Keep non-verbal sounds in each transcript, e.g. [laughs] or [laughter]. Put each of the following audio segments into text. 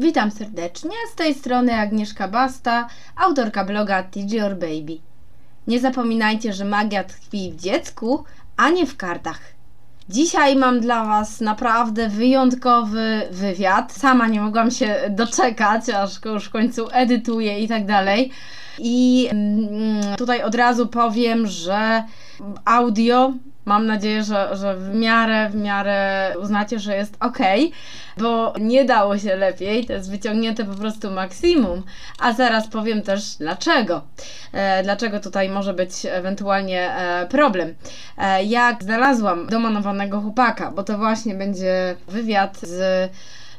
Witam serdecznie, z tej strony Agnieszka Basta, autorka bloga TG or Baby. Nie zapominajcie, że magia tkwi w dziecku, a nie w kartach. Dzisiaj mam dla Was naprawdę wyjątkowy wywiad. Sama nie mogłam się doczekać, aż już w końcu edytuję i tak dalej. I mm, tutaj od razu powiem, że audio Mam nadzieję, że, że w miarę, w miarę uznacie, że jest ok, bo nie dało się lepiej, to jest wyciągnięte po prostu maksimum, a zaraz powiem też dlaczego. E, dlaczego tutaj może być ewentualnie e, problem. E, jak znalazłam domanowanego chłopaka, bo to właśnie będzie wywiad z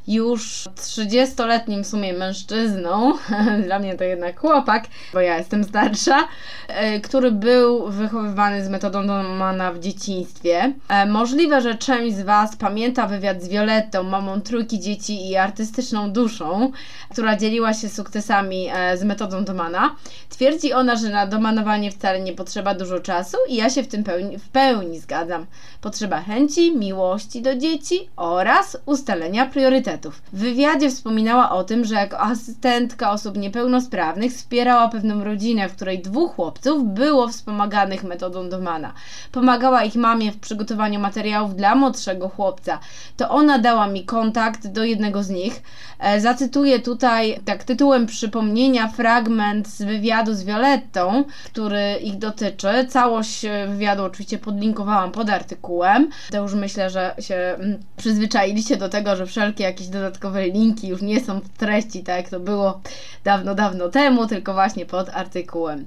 już 30-letnim w sumie mężczyzną, [laughs] dla mnie to jednak chłopak, bo ja jestem starsza, e, który był wychowywany z metodą Domana w dzieciństwie. E, możliwe, że część z Was pamięta wywiad z Violettą, mamą trójki dzieci i artystyczną duszą, która dzieliła się sukcesami e, z metodą Domana. Twierdzi ona, że na domanowanie wcale nie potrzeba dużo czasu i ja się w tym pełni, w pełni zgadzam. Potrzeba chęci, miłości do dzieci oraz ustalenia priorytetów. W wywiadzie wspominała o tym, że jako asystentka osób niepełnosprawnych wspierała pewną rodzinę, w której dwóch chłopców było wspomaganych metodą Domana. Pomagała ich mamie w przygotowaniu materiałów dla młodszego chłopca. To ona dała mi kontakt do jednego z nich. E, zacytuję tutaj tak tytułem przypomnienia fragment z wywiadu z Violettą, który ich dotyczy. Całość wywiadu oczywiście podlinkowałam pod artykułem. To już myślę, że się mm, przyzwyczailiście do tego, że wszelkie jakieś dodatkowe linki już nie są w treści, tak jak to było dawno, dawno temu, tylko właśnie pod artykułem.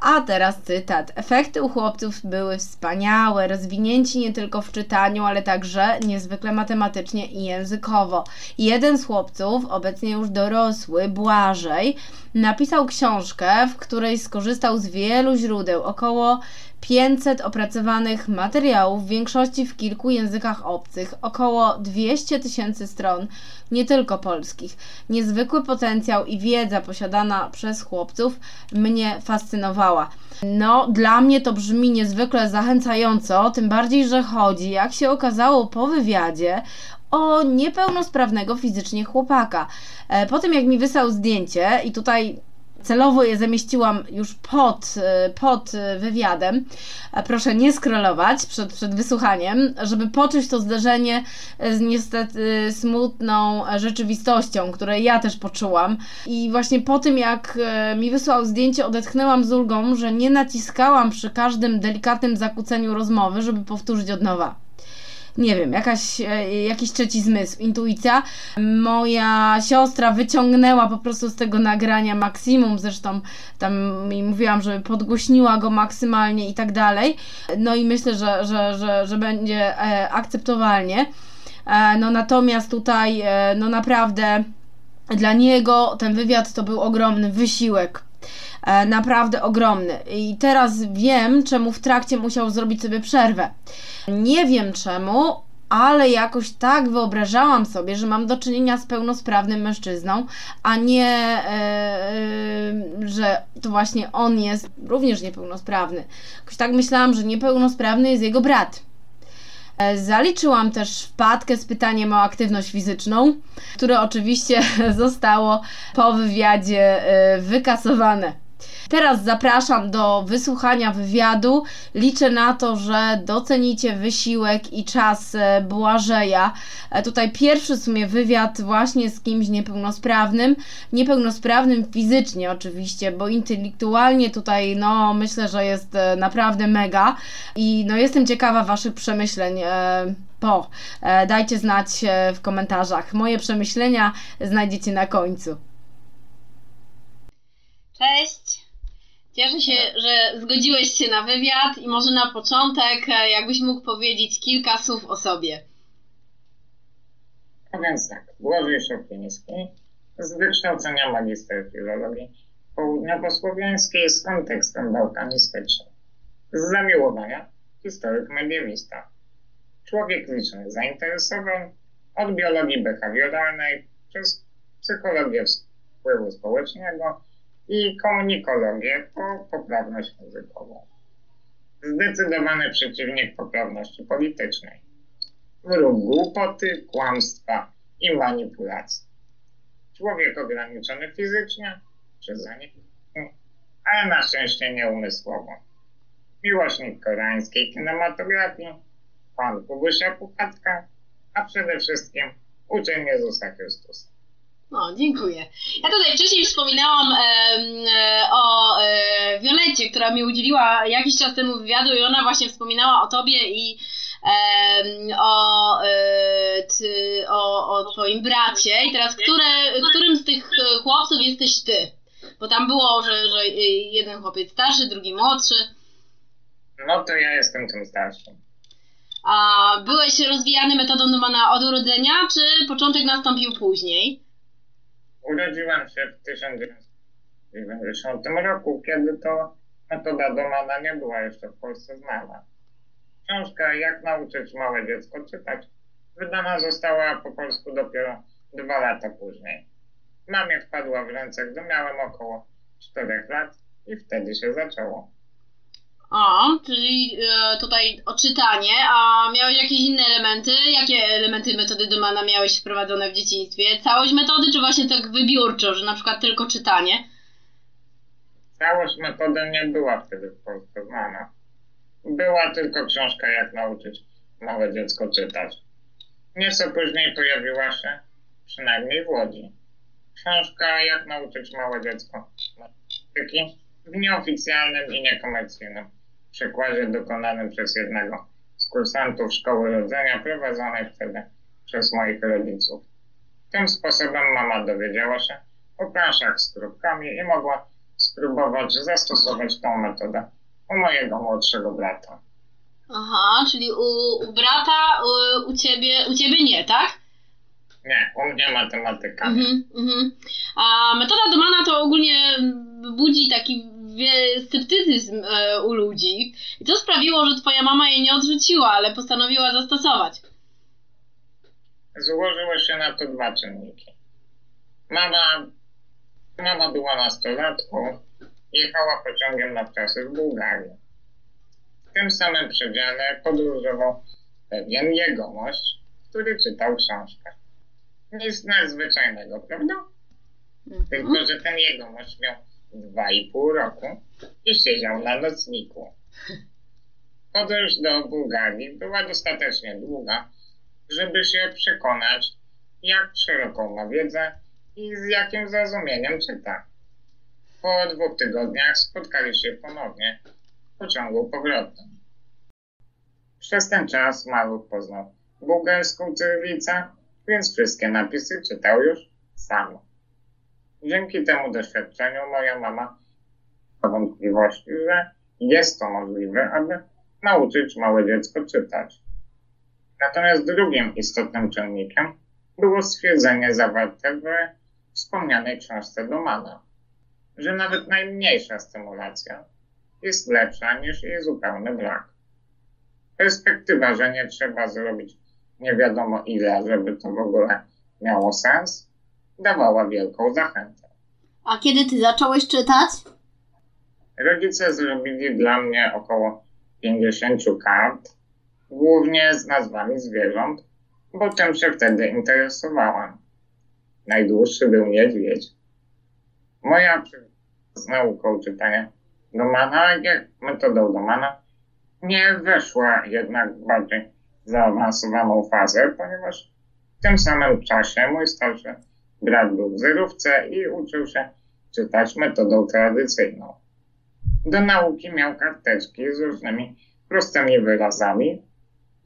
A teraz cytat. Efekty u chłopców były wspaniałe, rozwinięci nie tylko w czytaniu, ale także niezwykle matematycznie i językowo. Jeden z chłopców, obecnie już dorosły, Błażej, napisał książkę, w której skorzystał z wielu źródeł, około 500 opracowanych materiałów, w większości w kilku językach obcych, około 200 tysięcy stron, nie tylko polskich. Niezwykły potencjał i wiedza posiadana przez chłopców mnie fascynowała. No, dla mnie to brzmi niezwykle zachęcająco, tym bardziej, że chodzi, jak się okazało po wywiadzie, o niepełnosprawnego fizycznie chłopaka. E, po tym jak mi wysłał zdjęcie i tutaj celowo je zamieściłam już pod, e, pod wywiadem. Proszę nie scrollować przed, przed wysłuchaniem, żeby poczuć to zderzenie z niestety smutną rzeczywistością, które ja też poczułam. I właśnie po tym, jak e, mi wysłał zdjęcie, odetchnęłam z ulgą, że nie naciskałam przy każdym delikatnym zakłóceniu rozmowy, żeby powtórzyć od nowa nie wiem, jakaś, e, jakiś trzeci zmysł, intuicja. Moja siostra wyciągnęła po prostu z tego nagrania maksimum, zresztą tam mi mówiłam, że podgłośniła go maksymalnie i tak dalej. No i myślę, że, że, że, że będzie e, akceptowalnie. E, no natomiast tutaj, no naprawdę dla niego ten wywiad to był ogromny wysiłek naprawdę ogromny. I teraz wiem, czemu w trakcie musiał zrobić sobie przerwę. Nie wiem czemu, ale jakoś tak wyobrażałam sobie, że mam do czynienia z pełnosprawnym mężczyzną, a nie, yy, że to właśnie on jest również niepełnosprawny. Jakoś tak myślałam, że niepełnosprawny jest jego brat. Zaliczyłam też wpadkę z pytaniem o aktywność fizyczną, które oczywiście [laughs] zostało po wywiadzie wykasowane. Teraz zapraszam do wysłuchania wywiadu. Liczę na to, że docenicie wysiłek i czas e, Błażeja. E, tutaj pierwszy w sumie wywiad właśnie z kimś niepełnosprawnym. Niepełnosprawnym fizycznie oczywiście, bo intelektualnie tutaj no myślę, że jest e, naprawdę mega i no jestem ciekawa Waszych przemyśleń po. Dajcie znać w komentarzach. Moje przemyślenia znajdziecie na końcu. Cześć! Cieszę się, że zgodziłeś się na wywiad i może na początek, e, jakbyś mógł powiedzieć kilka słów o sobie. A więc tak, Błażej Szopiński, z wykształcenia magister filologii południowo-słowiańskiej z kontekstem bałkanistycznym. Z zamiłowania historyk mediewista. Człowiek licznych zainteresowań od biologii behawioralnej przez psychologię wpływu społecznego i komunikologię po poprawność językową. Zdecydowany przeciwnik poprawności politycznej. Wróg głupoty, kłamstwa i manipulacji. Człowiek ograniczony fizycznie, przeze mnie, ale na szczęście nie umysłowo. Miłośnik koreańskiej kinematografii, pan Kubusia Puchatka, a przede wszystkim uczeń Jezusa Chrystusa. No, dziękuję. Ja tutaj wcześniej wspominałam e, e, o e, Violecie, która mi udzieliła jakiś czas temu wywiadu i ona właśnie wspominała o tobie i o, e, ty, o, o twoim bracie. I teraz, które, którym z tych chłopców jesteś ty? Bo tam było, że, że jeden chłopiec starszy, drugi młodszy. No to ja jestem tym starszym. A byłeś rozwijany metodą Numana od urodzenia, czy początek nastąpił później? Urodziłem się w 1990 roku, kiedy to metoda Domana nie była jeszcze w Polsce znana. Książka Jak nauczyć małe dziecko czytać wydana została po polsku dopiero dwa lata później. Mamie wpadła w ręce, gdy miałem około 4 lat i wtedy się zaczęło. A, czyli e, tutaj odczytanie, a miałeś jakieś inne elementy? Jakie elementy metody Domana miałeś wprowadzone w dzieciństwie? Całość metody, czy właśnie tak wybiórczo, że na przykład tylko czytanie? Całość metody nie była wtedy w Polsce znana. Była tylko książka Jak nauczyć małe dziecko czytać. Nieco później pojawiła się, przynajmniej w Łodzi, książka Jak nauczyć małe dziecko w nieoficjalnym i niekomercyjnym przykładzie dokonanym przez jednego z kursantów szkoły rodzenia prowadzonej wtedy przez moich rodziców. Tym sposobem mama dowiedziała się o planszach z próbkami i mogła spróbować zastosować tą metodę u mojego młodszego brata. Aha, czyli u, u brata, u, u, ciebie, u ciebie nie, tak? Nie, u mnie matematyka. Mhm, mhm. A metoda Domana to ogólnie budzi taki sceptycyzm e, u ludzi. I to sprawiło, że twoja mama jej nie odrzuciła, ale postanowiła zastosować. Złożyły się na to dwa czynniki. Mama, mama była nastolatką, jechała pociągiem na wczasy w Bułgarii. W tym samym przedziale podróżował pewien jegomość, który czytał książkę. Nic nadzwyczajnego, prawda? Mhm. Tylko, że ten jegomość miał dwa i pół roku i siedział na nocniku. Podróż do Bułgarii była dostatecznie długa, żeby się przekonać, jak szeroką ma wiedzę i z jakim zrozumieniem czyta. Po dwóch tygodniach spotkali się ponownie w pociągu powrotnym. Przez ten czas Maluch poznał bułgarską cyrylicę, więc wszystkie napisy czytał już sam. Dzięki temu doświadczeniu moja mama ma wątpliwości, że jest to możliwe, aby nauczyć małe dziecko czytać. Natomiast drugim istotnym czynnikiem było stwierdzenie zawarte w wspomnianej książce Domana, że nawet najmniejsza stymulacja jest lepsza niż jej zupełny brak. Perspektywa, że nie trzeba zrobić nie wiadomo ile, żeby to w ogóle miało sens, dawała wielką zachętę. A kiedy ty zacząłeś czytać? Rodzice zrobili dla mnie około 50 kart, głównie z nazwami zwierząt, bo tym się wtedy interesowałem. Najdłuższy był niedźwiedź. Moja z nauką czytania Domana, jak metodą Domana, nie weszła jednak w bardziej zaawansowaną fazę, ponieważ w tym samym czasie mój starszy Brat był w zerówce i uczył się czytać metodą tradycyjną. Do nauki miał karteczki z różnymi prostymi wyrazami,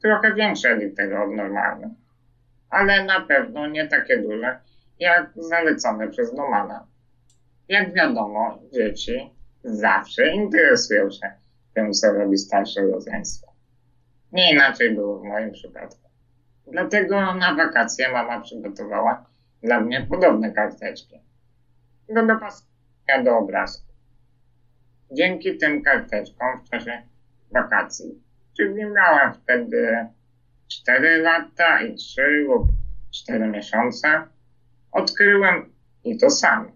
trochę większe litery od normalnych, ale na pewno nie takie duże jak zalecone przez Domana. Jak wiadomo, dzieci zawsze interesują się tym, co robi starsze rodzeństwo. Nie inaczej było w moim przypadku. Dlatego na wakacje mama przygotowała dla mnie podobne karteczki do dopasowania do obrazku. Dzięki tym karteczkom w czasie wakacji, czyli miałem wtedy 4 lata i 3 lub 4 miesiące, odkryłem i to sam,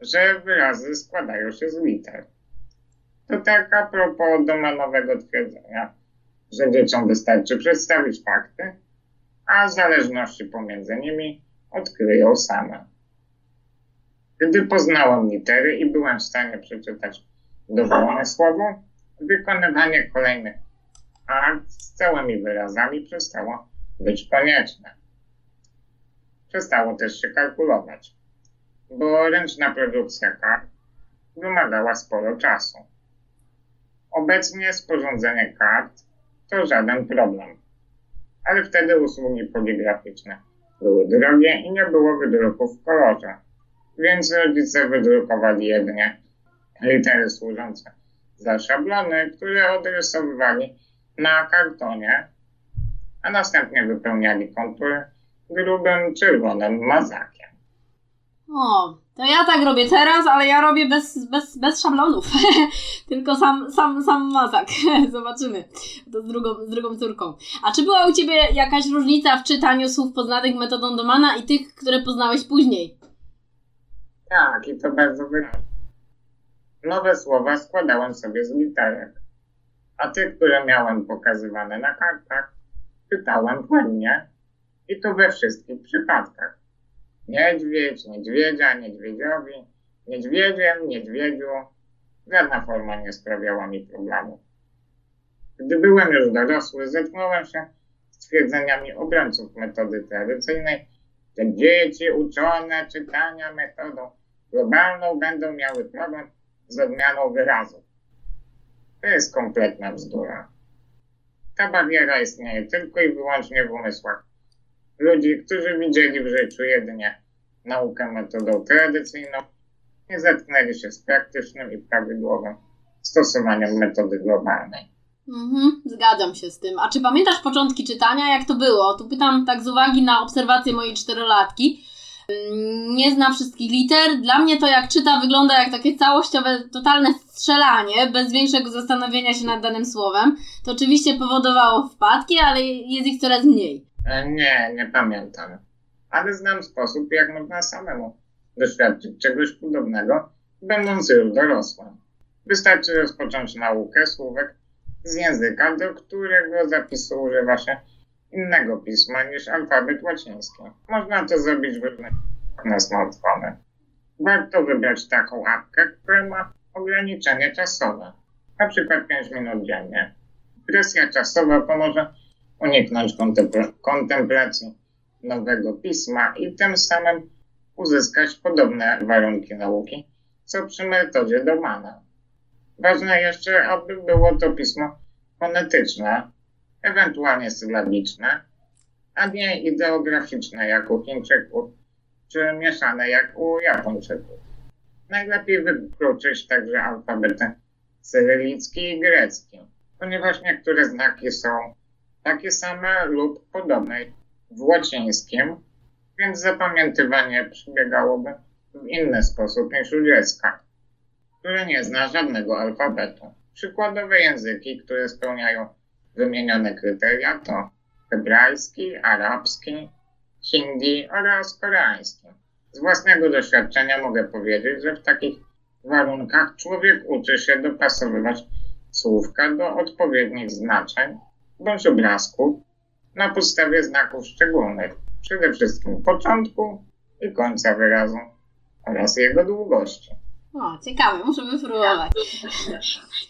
że wyrazy składają się z liter. To tak a propos domenowego twierdzenia, że dzieciom wystarczy przedstawić fakty, a zależności pomiędzy nimi odkryją same. Gdy poznałem litery i byłem w stanie przeczytać dowolne słowo, wykonywanie kolejnych akt z całymi wyrazami przestało być konieczne. Przestało też się kalkulować, bo ręczna produkcja kart wymagała sporo czasu. Obecnie sporządzenie kart to żaden problem, ale wtedy usługi poligraficzne były drogie i nie było wydruków w kolorze, więc rodzice wydrukowali jedynie litery służące za szablony, które odrysowywali na kartonie, a następnie wypełniali kontury grubym czerwonym mazakiem. O, to ja tak robię teraz, ale ja robię bez, bez, bez szablonów. [laughs] Tylko sam, sam, sam mazak. [laughs] Zobaczymy. To z drugą, z drugą córką. A czy była u Ciebie jakaś różnica w czytaniu słów poznanych metodą Domana i tych, które poznałeś później? Tak, i to bardzo wyraźnie. Nowe słowa składałem sobie z literek, a te, które miałem pokazywane na kartach, czytałem błędnie i to we wszystkich przypadkach. Niedźwiedź, niedźwiedzia, niedźwiedziowi, niedźwiedziem, niedźwiedziu. Żadna forma nie sprawiała mi problemu. Gdy byłem już dorosły, zetknąłem się z twierdzeniami obrońców metody tradycyjnej, że dzieci uczone czytania metodą globalną będą miały problem z odmianą wyrazów. To jest kompletna bzdura. Ta bariera istnieje tylko i wyłącznie w umysłach ludzi, którzy widzieli w życiu jedynie naukę metodą tradycyjną, nie zetknęli się z praktycznym i prawidłowym stosowaniem metody globalnej. Mhm, zgadzam się z tym. A czy pamiętasz początki czytania? Jak to było? Tu pytam tak z uwagi na obserwację mojej czterolatki. Mm, Nie zna wszystkich liter. Dla mnie to jak czyta wygląda jak takie całościowe, totalne strzelanie, bez większego zastanowienia się nad danym słowem. To oczywiście powodowało wpadki, ale jest ich coraz mniej. E, Nie, nie pamiętam. Ale znam sposób, jak można samemu doświadczyć czegoś podobnego, będąc już dorosłym. Wystarczy rozpocząć naukę słówek z języka, do którego zapisu używa się innego pisma niż alfabet łaciński. Można to zrobić w różnych na smartfony. Warto wybrać taką apkę, która ma ograniczenie czasowe, na przykład 5 minut dziennie. Presja czasowa pomoże uniknąć kontempl- kontemplacji nowego pisma i tym samym uzyskać podobne warunki nauki, co przy metodzie Domana. Ważne jeszcze, aby było to pismo fonetyczne, ewentualnie sylabiczne, a nie ideograficzne jak u Chińczyków, czy mieszane jak u Japończyków. Najlepiej wykluczyć także alfabety cyrylicki i grecki, ponieważ niektóre znaki są takie same lub podobne w łacińskim, więc zapamiętywanie przebiegałoby w inny sposób niż u dziecka, które nie zna żadnego alfabetu. Przykładowe języki, które spełniają wymienione kryteria to hebrajski, arabski, hindi oraz koreański. Z własnego doświadczenia mogę powiedzieć, że w takich warunkach człowiek uczy się dopasowywać słówka do odpowiednich znaczeń bądź obrazków na podstawie znaków szczególnych, przede wszystkim początku i końca wyrazu oraz jego długości. O, ciekawe, muszę wypróbować.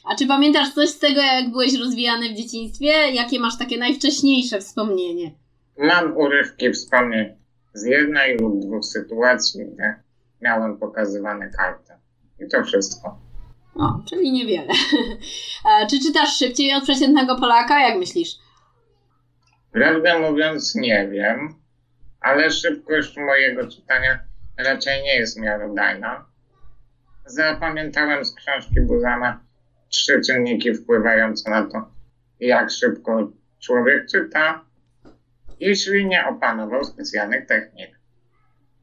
A czy pamiętasz coś z tego, jak byłeś rozwijany w dzieciństwie? Jakie masz takie najwcześniejsze wspomnienie? Mam urywki wspomnień z jednej lub dwóch sytuacji, gdzie miałem pokazywane karty. I to wszystko. O, czyli niewiele. [laughs] Czy czytasz szybciej od przeciętnego Polaka? Jak myślisz? Prawdę mówiąc, nie wiem, ale szybkość mojego czytania raczej nie jest miarodajna. Zapamiętałem z książki Buzana trzy czynniki wpływające na to, jak szybko człowiek czyta, jeśli nie opanował specjalnych technik.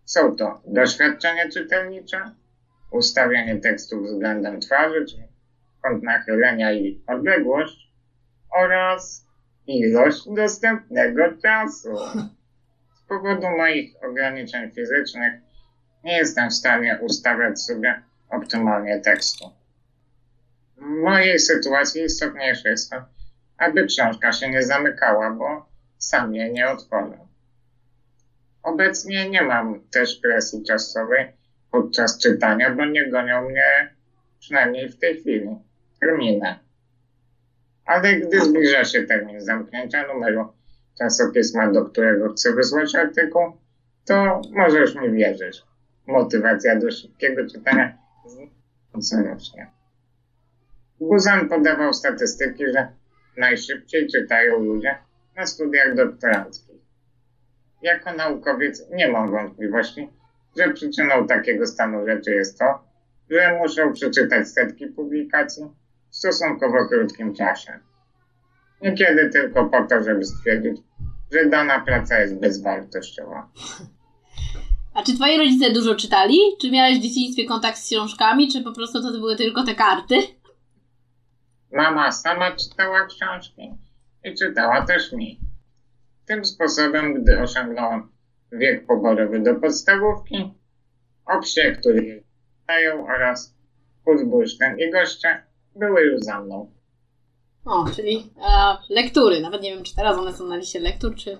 Są to doświadczenie czytelnicze, ustawianie tekstu względem twarzy, czyli kąt nachylenia i odległość oraz ilość dostępnego czasu. Z powodu moich ograniczeń fizycznych nie jestem w stanie ustawiać sobie optymalnie tekstu. W mojej sytuacji istotniejsze jest to, aby książka się nie zamykała, bo sam jej nie otworzę. Obecnie nie mam też presji czasowej, podczas czytania, bo nie gonią mnie przynajmniej w tej chwili terminy. Ale gdy zbliża się termin zamknięcia numeru czasopisma, do którego chcę wysłać artykuł, to możesz mi wierzyć. Motywacja do szybkiego czytania znikąd rocznie. Guzan podawał statystyki, że najszybciej czytają ludzie na studiach doktoranckich. Jako naukowiec nie mam wątpliwości, że przyczyną takiego stanu rzeczy jest to, że muszą przeczytać setki publikacji w stosunkowo krótkim czasie. Niekiedy tylko po to, żeby stwierdzić, że dana praca jest bezwartościowa. A czy twoi rodzice dużo czytali? Czy miałeś w dzieciństwie kontakt z książkami, czy po prostu to były tylko te karty? Mama sama czytała książki i czytała też mi. Tym sposobem, gdy osiągnąłem wiek poborowy do podstawówki, o psie, który dają oraz Kurt i goście były już za mną. O, czyli e, lektury. Nawet nie wiem, czy teraz one są na liście lektur, czy,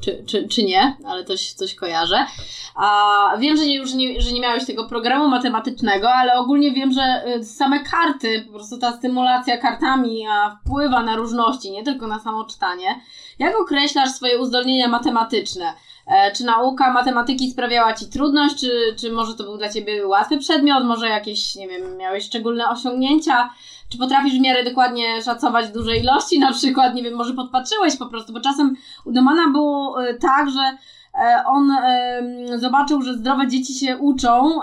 czy, czy, czy nie, ale coś, coś kojarzę. A wiem, że nie, już nie, że nie miałeś tego programu matematycznego, ale ogólnie wiem, że y, same karty, po prostu ta stymulacja kartami a wpływa na różności, nie tylko na samo czytanie. Jak określasz swoje uzdolnienia matematyczne? E, czy nauka matematyki sprawiała Ci trudność, czy, czy może to był dla Ciebie łatwy przedmiot, może jakieś, nie wiem, miałeś szczególne osiągnięcia? Czy potrafisz w miarę dokładnie szacować duże ilości? [laughs] Na przykład, nie wiem, może podpatrzyłeś po prostu, bo czasem u Domana było e, tak, że e, on zobaczył, że zdrowe dzieci się uczą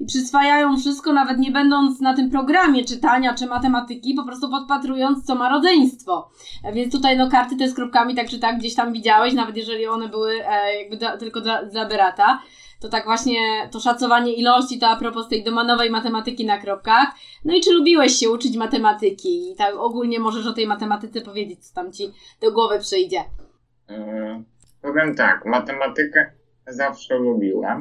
i przyswajają wszystko, nawet nie będąc na tym programie czytania czy matematyki, po prostu podpatrując, co ma rodzeństwo. E, więc tutaj no karty te z kropkami tak czy tak gdzieś tam widziałeś, nawet jeżeli one były jakby tylko dla, dla Berata to tak właśnie to szacowanie ilości, to a propos tej domanowej matematyki na kropkach. No i czy lubiłeś się uczyć matematyki? I tak ogólnie możesz o tej matematyce powiedzieć, co tam ci do głowy przyjdzie. Yy, powiem tak, matematykę zawsze lubiłam.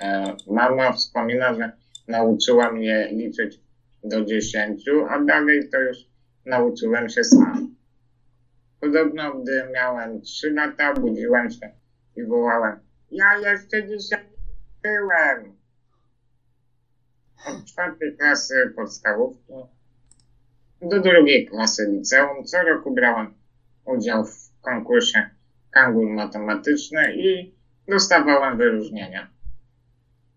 Yy, mama wspomina, że nauczyła mnie liczyć do dziesięciu, a dalej to już nauczyłem się sam. Podobno, gdy miałem trzy lata, budziłem się i wołałem ja jeszcze dzisiaj byłem. Od czwartej klasy podstawówki do drugiej klasy liceum co roku brałem udział w konkursie Kangur Matematyczny i dostawałem wyróżnienia.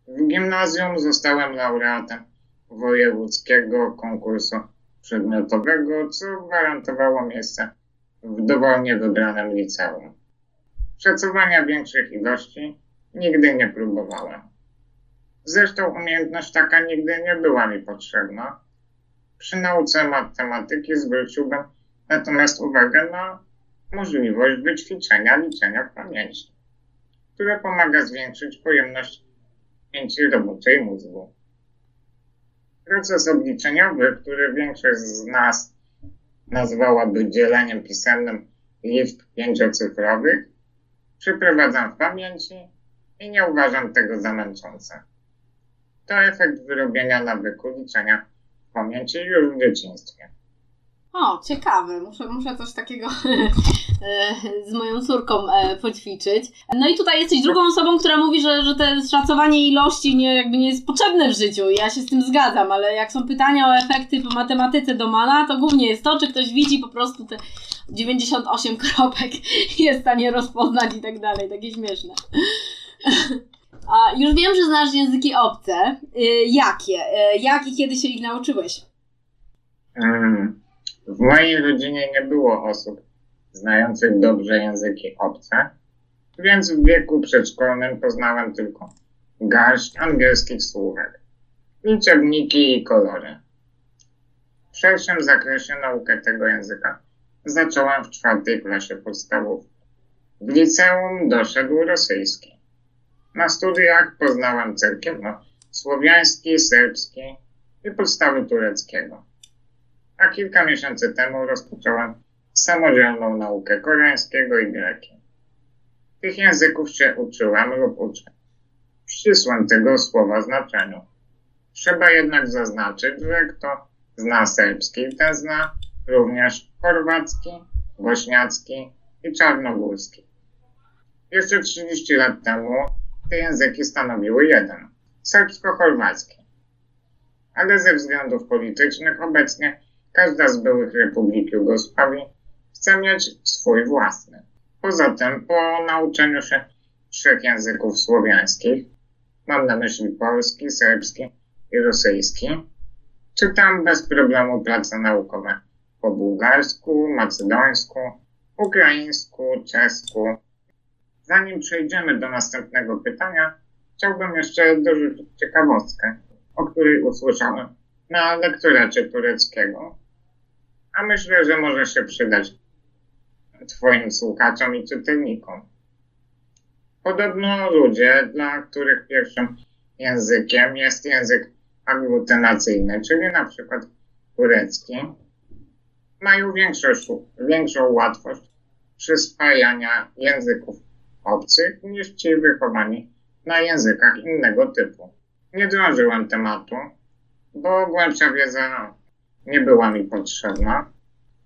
W gimnazjum zostałem laureatem wojewódzkiego konkursu przedmiotowego, co gwarantowało miejsce w dowolnie wybranym liceum. Szacowania większych ilości nigdy nie próbowałem. Zresztą umiejętność taka nigdy nie była mi potrzebna. Przy nauce matematyki zwróciłbym natomiast uwagę na możliwość wyćwiczenia liczenia w pamięci, które pomaga zwiększyć pojemność pamięci roboczej mózgu. Proces obliczeniowy, który większość z nas nazwałaby dzieleniem pisemnym liczb pięciocyfrowych, Przeprowadzam w pamięci i nie uważam tego za męczące. To efekt wyrobienia nawyku liczenia w pamięci już w dzieciństwie. O, ciekawe. Muszę, muszę coś takiego [laughs] e, z moją córką e, poćwiczyć. No i tutaj jesteś drugą osobą, która mówi, że, że te szacowanie ilości nie, jakby nie jest potrzebne w życiu. Ja się z tym zgadzam, ale jak są pytania o efekty po matematyce do Mana, to głównie jest to, czy ktoś widzi po prostu te 98 kropek [laughs] jest w stanie rozpoznać i tak dalej. Takie śmieszne. A już wiem, że znasz języki obce. Y, jakie? Y, jak i kiedy się ich nauczyłeś? Hmm. W mojej rodzinie nie było osób znających dobrze języki obce, więc w wieku przedszkolnym poznałem tylko garść angielskich słówek, liczebniki i kolory. W szerszym zakresie naukę tego języka zacząłem w czwartej klasie podstawówki. W liceum doszedł rosyjski. Na studiach poznałem całkiem no, słowiański, serbski i podstawy tureckiego a kilka miesięcy temu rozpocząłem samodzielną naukę koreańskiego i greki. Tych języków się uczyłem lub uczę. W ścisłym tego słowa znaczeniu. Trzeba jednak zaznaczyć, że kto zna serbski, ten zna również chorwacki, bośniacki i czarnogórski. Jeszcze 30 lat temu te języki stanowiły jeden. serbsko-chorwacki. Ale ze względów politycznych obecnie każda z byłych republik Jugosławii chce mieć swój własny. Poza tym, po nauczeniu się trzech języków słowiańskich, mam na myśli polski, serbski i rosyjski, czytam bez problemu prace naukowe po bułgarsku, macedońsku, ukraińsku, czesku. Zanim przejdziemy do następnego pytania, chciałbym jeszcze dorzucić ciekawostkę, o której usłyszałem na lektoracie tureckiego, a myślę, że może się przydać Twoim słuchaczom i czytelnikom. Podobno ludzie, dla których pierwszym językiem jest język aglutynacyjny, czyli na przykład turecki, mają większą łatwość przyswajania języków obcych niż ci wychowani na językach innego typu. Nie drążyłem tematu, bo głębsza wiedza nie była mi potrzebna,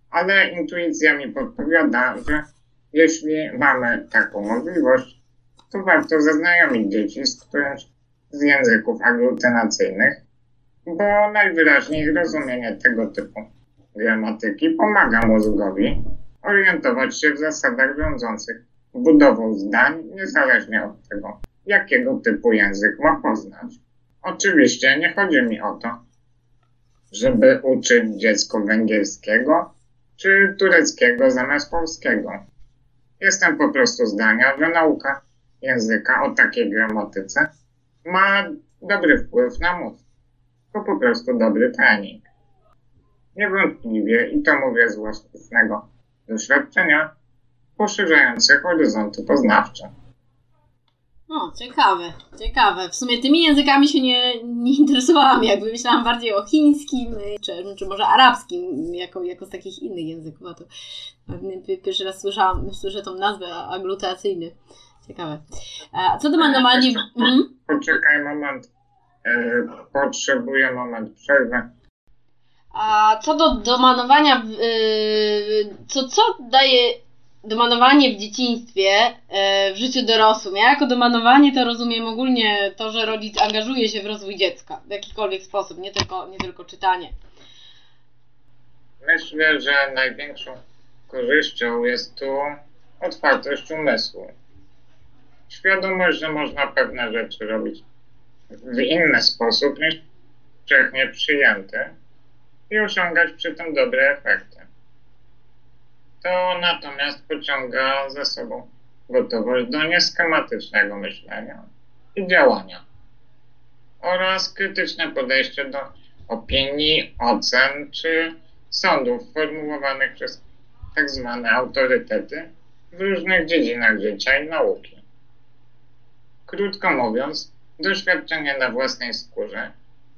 ale intuicja mi podpowiada, że jeśli mamy taką możliwość, to warto zaznajomić dzieci z którymś z języków aglutynacyjnych, bo najwyraźniej rozumienie tego typu gramatyki pomaga mózgowi orientować się w zasadach rządzących budową zdań, niezależnie od tego, jakiego typu język ma poznać. Oczywiście nie chodzi mi o to, żeby uczyć dziecko węgierskiego czy tureckiego zamiast polskiego. Jestem po prostu zdania, że nauka języka o takiej gramatyce ma dobry wpływ na mózg. To po prostu dobry trening. Niewątpliwie, i to mówię z własnego doświadczenia, poszerzające horyzonty poznawcze. O, ciekawe, ciekawe. W sumie tymi językami się nie, nie interesowałam, jakby myślałam bardziej o chińskim, czy, czy może arabskim, jako, jako z takich innych języków. A to pierwszy raz słyszałam, słyszę tą nazwę aglutacyjny. Ciekawe. A co to ma normalnie... Mhm. Poczekaj moment. E, potrzebuję moment przerwy. A co do domanowania, yy, co, co daje domanowanie w dzieciństwie, yy, w życiu dorosłym? Ja jako domanowanie to rozumiem ogólnie to, że rodzic angażuje się w rozwój dziecka w jakikolwiek sposób, nie tylko, nie tylko czytanie. Myślę, że największą korzyścią jest tu otwartość umysłu. Świadomość, że można pewne rzeczy robić w inny sposób niż wcześniej przyjęte i osiągać przy tym dobre efekty. To natomiast pociąga za sobą gotowość do nieschematycznego myślenia i działania oraz krytyczne podejście do opinii, ocen czy sądów formułowanych przez tak zwane autorytety w różnych dziedzinach życia i nauki. Krótko mówiąc, doświadczenie na własnej skórze,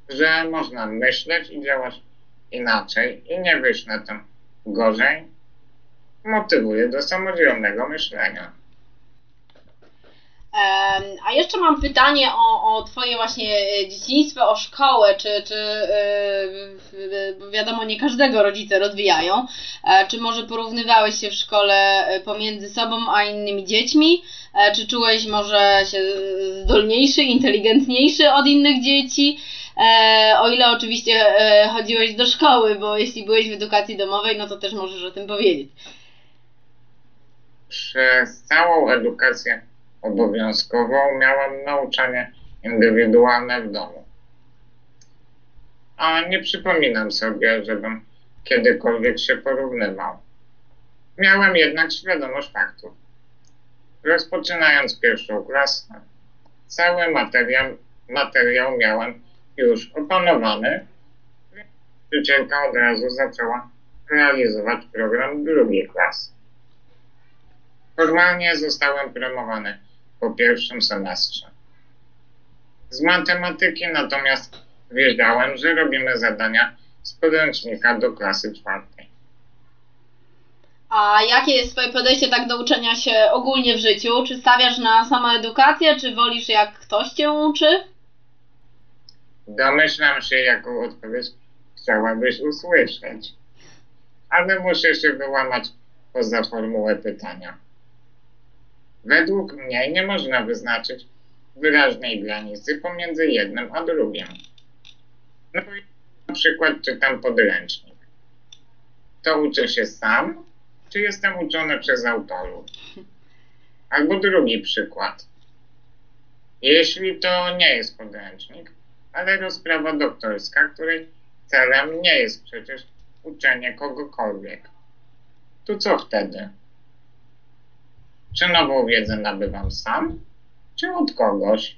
że można myśleć i działać inaczej i nie wyjść na tym gorzej, motywuje do samodzielnego myślenia. A jeszcze mam pytanie o, o Twoje właśnie e, dzieciństwo, o szkołę, czy, czy yy, wiadomo, nie każdego rodzice rozwijają. E, czy może porównywałeś się w szkole pomiędzy sobą a innymi dziećmi? Czy czułeś może się zdolniejszy, inteligentniejszy od innych dzieci? O ile oczywiście chodziłeś do szkoły, bo jeśli byłeś w edukacji domowej, no to też możesz o tym powiedzieć. Przez całą edukację obowiązkową miałam nauczanie indywidualne w domu. A nie przypominam sobie, żebym kiedykolwiek się porównywał. Miałem jednak świadomość faktów. Rozpoczynając pierwszą klasę, cały materiał, materiał miałem już opanowany. Nauczycielka od razu zaczęła realizować program drugiej klasy. Formalnie zostałem promowany po pierwszym semestrze. Z matematyki natomiast wiedziałem, że robimy zadania z podręcznika do klasy czwartej. A jakie jest Twoje podejście tak do uczenia się ogólnie w życiu? Czy stawiasz na samoedukację, czy wolisz jak ktoś Cię uczy? Domyślam się, jaką odpowiedź chciałabyś usłyszeć. Ale muszę się wyłamać poza formułę pytania. Według mnie nie można wyznaczyć wyraźnej granicy pomiędzy jednym a drugim. No i na przykład czytam podręcznik. To uczę się sam, czy jestem uczony przez autorów? Albo drugi przykład. Jeśli to nie jest podręcznik, ale rozprawa doktorska, której celem nie jest przecież uczenie kogokolwiek. To co wtedy? Czy nową wiedzę nabywam sam, czy od kogoś?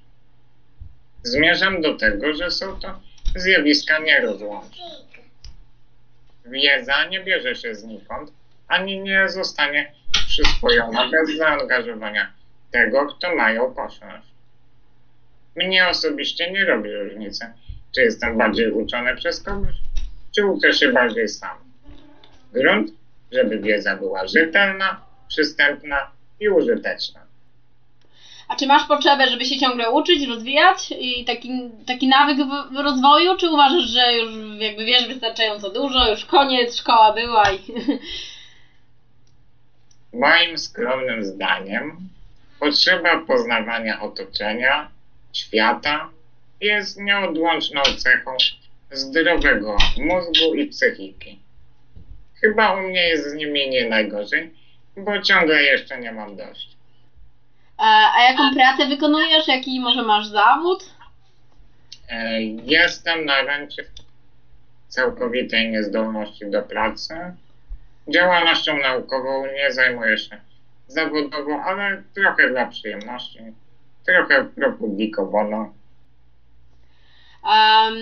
Zmierzam do tego, że są to zjawiska nierozłączne. Wiedza nie bierze się znikąd, ani nie zostanie przyswojona bez zaangażowania tego, kto ma ją posiąść. Mnie osobiście nie robi różnicy, czy jestem bardziej uczony przez kogoś, czy uczę się bardziej sam. Grunt, żeby wiedza była rzetelna, przystępna i użyteczna. A czy masz potrzebę, żeby się ciągle uczyć, rozwijać i taki, taki nawyk w, rozwoju, czy uważasz, że już jakby wiesz wystarczająco dużo, już koniec, szkoła była i... Moim skromnym zdaniem potrzeba poznawania otoczenia, świata jest nieodłączną cechą zdrowego mózgu i psychiki. Chyba u mnie jest z nimi nie najgorzej, bo ciągle jeszcze nie mam dość. A, a jaką pracę wykonujesz? Jaki może masz zawód? E, Jestem na rencie całkowitej niezdolności do pracy. Działalnością naukową nie zajmuję się zawodowo, ale trochę dla przyjemności, trochę propublikowano. Em,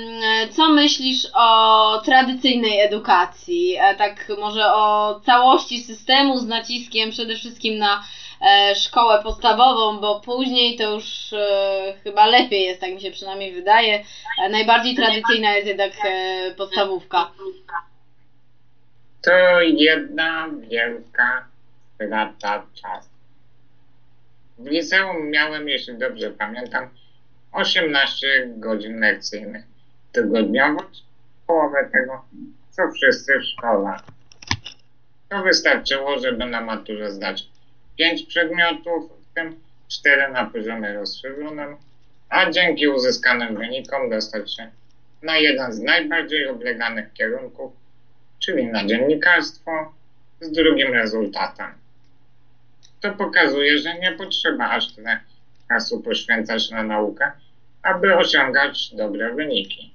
co myślisz o tradycyjnej edukacji? E, Tak może o całości systemu z naciskiem przede wszystkim na e, szkołę podstawową, bo później to już e, chyba lepiej jest, tak mi się przynajmniej wydaje. Najbardziej tradycyjna jest jednak podstawówka. To jedna wielka strata czasu. W liceum miałem, jeśli dobrze pamiętam, 18 godzin lekcyjnych tygodniowo, połowę tego, co wszyscy w szkole. To wystarczyło, żeby na maturze zdać 5 przedmiotów, w tym 4 na poziomie rozszerzonym, a dzięki uzyskanym wynikom dostać się na jeden z najbardziej obleganych kierunków, czyli na dziennikarstwo, z drugim rezultatem. To pokazuje, że nie potrzeba aż tyle czasu poświęcać na naukę, aby osiągać dobre wyniki.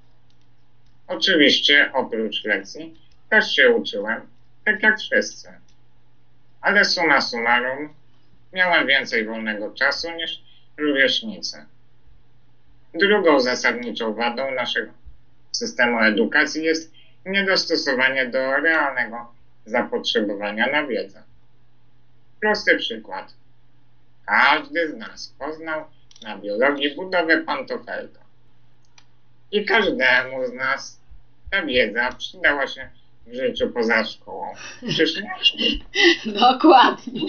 Oczywiście oprócz lekcji też się uczyłem, tak jak wszyscy. Ale summa summarum miałem więcej wolnego czasu niż rówieśnicy. Drugą zasadniczą wadą naszego systemu edukacji jest niedostosowanie do realnego zapotrzebowania na wiedzę. Prosty przykład. Każdy z nas poznał na biologii budowę pantofelka. I każdemu z nas ta wiedza przydała się w życiu poza szkołą. Nie? [laughs] Dokładnie.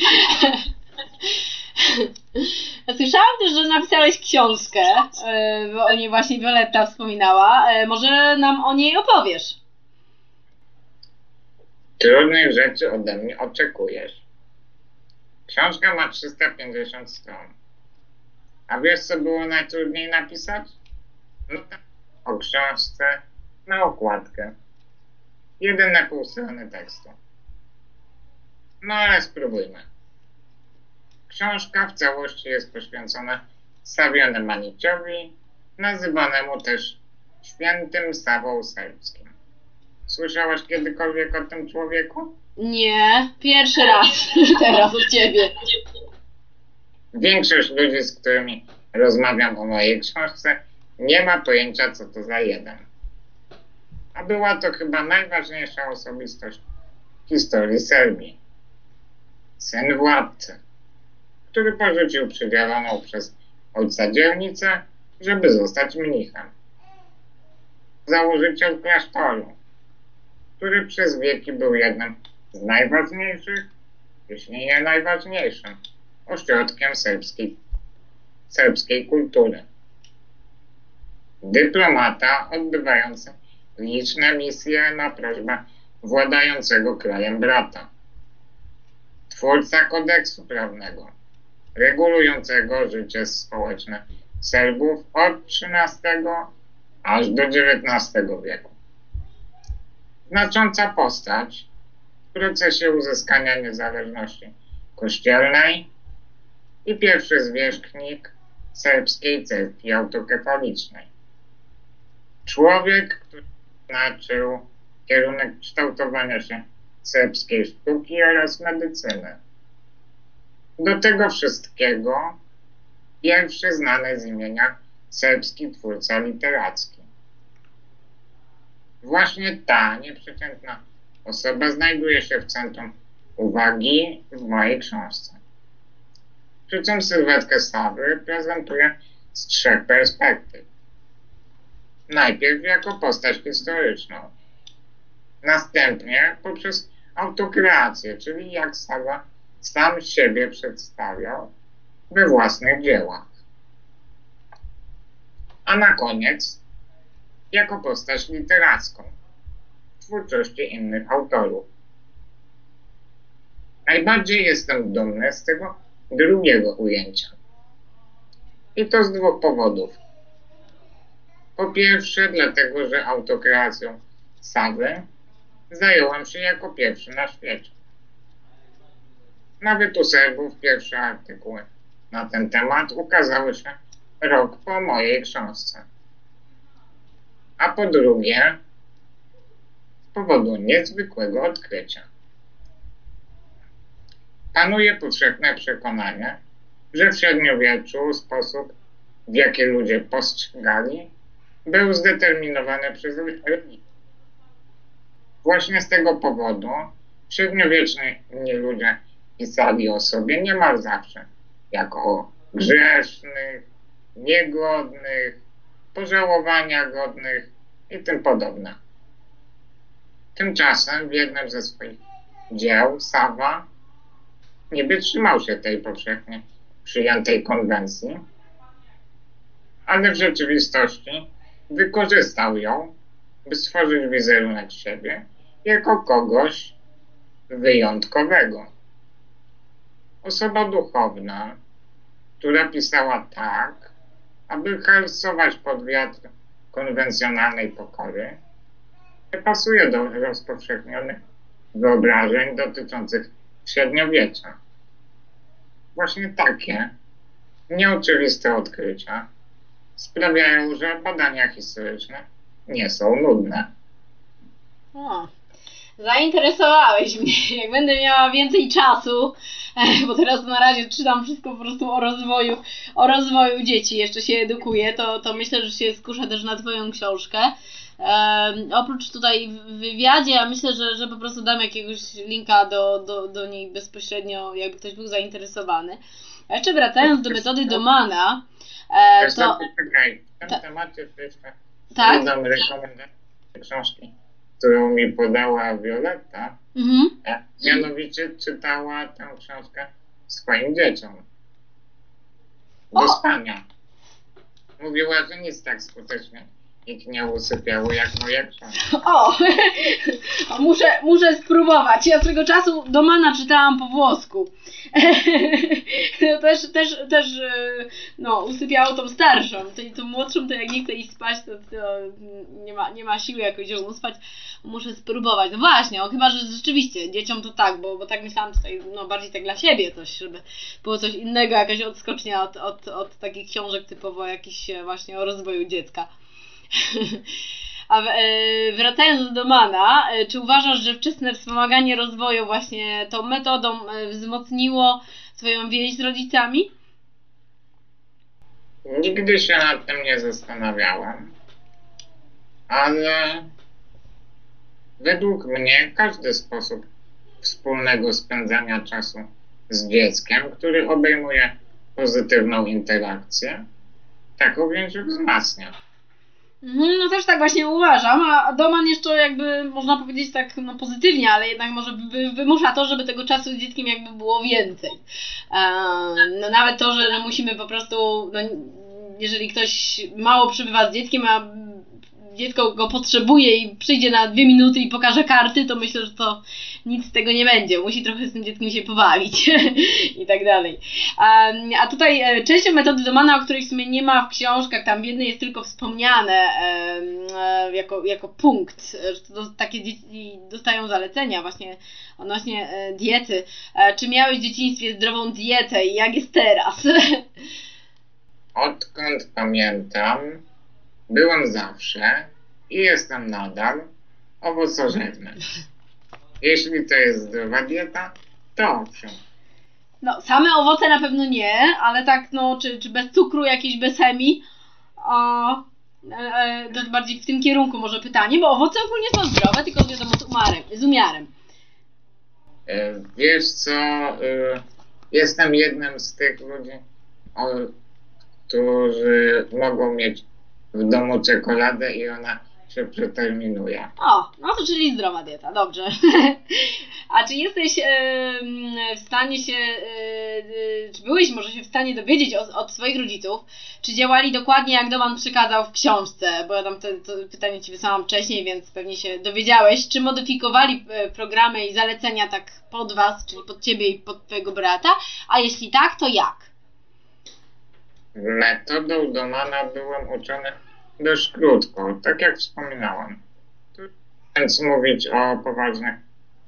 Słyszałam też, że napisałeś książkę, e, bo o niej właśnie Violetta wspominała. E, Może nam o niej opowiesz? Trudnych rzeczy ode mnie oczekujesz. Książka ma 350 stron. A wiesz, co było najtrudniej napisać? No tak, o książce na okładkę. Jeden na pół strony tekstu. No ale spróbujmy. Książka w całości jest poświęcona Sawione Maniciowi, nazywanemu też świętym Sawą Serbskim. Słyszałaś kiedykolwiek o tym człowieku? Nie, pierwszy raz [laughs] teraz od ciebie. Większość ludzi, z którymi rozmawiam o mojej książce, nie ma pojęcia, co to za jeden. A była to chyba najważniejsza osobistość w historii Serbii. Syn władcy, który porzucił przydzieloną przez ojca dzielnicę, żeby zostać mnichem. Założyciel klasztoru, który przez wieki był jednym z najważniejszych, jeśli nie najważniejszym, ośrodkiem serbskiej, serbskiej kultury. Dyplomata odbywający liczne misje na prośbę władającego krajem brata. Twórca kodeksu prawnego, regulującego życie społeczne Serbów od XIII aż do XIX wieku. Znacząca postać procesie uzyskania niezależności kościelnej i pierwszy zwierzchnik serbskiej cerkwi autokefalicznej. Człowiek, który znaczył kierunek kształtowania się serbskiej sztuki oraz medycyny. Do tego wszystkiego pierwszy znany z imienia serbski twórca literacki. Właśnie ta nieprzeciętna osoba znajduje się w centrum uwagi w mojej książce. Przy czym sylwetkę Stawy prezentuje z trzech perspektyw. Najpierw jako postać historyczną, następnie poprzez autokreację, czyli jak Stawa sam siebie przedstawiał we własnych dziełach. A na koniec jako postać literacką twórczości innych autorów. Najbardziej jestem dumny z tego drugiego ujęcia. I to z dwóch powodów. Po pierwsze, dlatego, że autokreacją Sawy zająłem się jako pierwszy na świecie. Nawet u Serbów pierwsze artykuły na ten temat ukazały się rok po mojej książce. A po drugie, powodu niezwykłego odkrycia. Panuje powszechne przekonanie, że w średniowieczu sposób, w jaki ludzie postrzegali, był zdeterminowany przez religię. Właśnie z tego powodu średniowieczni ludzie pisali o sobie niemal zawsze jako grzesznych, niegodnych, pożałowania godnych i tym podobne. Tymczasem w jednym ze swoich dzieł Sawa nie wytrzymał się tej powszechnie przyjętej konwencji, ale w rzeczywistości wykorzystał ją, by stworzyć wizerunek siebie jako kogoś wyjątkowego. Osoba duchowna, która pisała tak, aby halsować pod wiatr konwencjonalnej pokory, pasuje do rozpowszechnionych wyobrażeń dotyczących średniowiecza. Właśnie takie nieoczywiste odkrycia sprawiają, że badania historyczne nie są nudne. O, zainteresowałeś mnie. Jak będę miała więcej czasu, [laughs] bo teraz na razie czytam wszystko po prostu o rozwoju, o rozwoju dzieci, jeszcze się edukuję, to, to myślę, że się skuszę też na Twoją książkę. Oprócz tutaj w wywiadzie, ja myślę, że, że po prostu dam jakiegoś linka do, do, do niej bezpośrednio, jakby ktoś był zainteresowany. Jeszcze wracając do metody Domana, e, to... Czekaj, w tym temacie jeszcze tak? dam rekomendację książki, którą mi podała Violetta. Mhm. E, mianowicie czytała tę książkę swoim dzieciom. Do spania. Mówiła, że nic tak skutecznie ich nie usypiało jak moje. [laughs] O! muszę, muszę spróbować. Ja swego czasu Domana czytałam po włosku. [laughs] też, też, też no, usypiało tą starszą. Tą, tą młodszą to jak nie chce iść spać, to, to nie, ma, nie ma siły jakoś ją uspać. Muszę spróbować. No właśnie, o, chyba, że rzeczywiście dzieciom to tak, bo, bo tak myślałam tutaj, no bardziej tak dla siebie coś, żeby było coś innego, jakaś odskocznia od, od, od takich książek typowo jakiś właśnie o rozwoju dziecka. [laughs] A e, wracając do Mana, e, czy uważasz, że wczesne wspomaganie rozwoju właśnie tą metodą e, wzmocniło Twoją więź z rodzicami? Nigdy się nad tym nie zastanawiałem, ale według mnie każdy sposób wspólnego spędzania czasu z dzieckiem, który obejmuje pozytywną interakcję, taką więź wzmacnia. Mhm, no też tak właśnie uważam, a Doman jeszcze jakby można powiedzieć tak no, pozytywnie, ale jednak może wymusza to, żeby tego czasu z dzieckiem jakby było więcej. No nawet to, że musimy po prostu, no, jeżeli ktoś mało przybywa z dzieckiem, a dziecko go potrzebuje i przyjdzie na dwie minuty i pokaże karty, to myślę, że to nic z tego nie będzie. Musi trochę z tym dzieckiem się pobawić [laughs] i tak dalej. A, a tutaj e, częścią metody Domana, o której w sumie nie ma w książkach, tam w jednej jest tylko wspomniane e, jako, jako punkt, że to, takie dzieci dostają zalecenia właśnie odnośnie e, diety. Czy miałeś w dzieciństwie zdrową dietę i jak jest teraz? [laughs] Odkąd pamiętam, byłem zawsze i jestem nadal owocożerny. [laughs] Jeśli to jest zdrowa dieta, to owszem. No, same owoce na pewno nie, ale tak, no, czy, czy bez cukru, jakieś bez chemii, o, e, e, bardziej w tym kierunku może pytanie, bo owoce ogólnie są zdrowe, tylko wiadomo z umiarem. Z umiarem. E, Wiesz co, e, jestem jednym z tych ludzi, którzy mogą mieć w domu czekoladę i ona się przeterminuje. O, no to czyli zdrowa dieta, dobrze. [laughs] A czy jesteś w stanie się, e, czy byłeś może się w stanie dowiedzieć od, od swoich rodziców, czy działali dokładnie jak Doman przekazał w książce, bo ja tam te, to pytanie Ci wysłałam wcześniej, więc pewnie się dowiedziałeś, czy modyfikowali e, programy i zalecenia tak pod Was, czyli pod Ciebie i pod Twojego brata, a jeśli tak, to jak? Metodą Domana byłem uczony dość krótko, tak jak wspominałem. Więc mówić o poważnych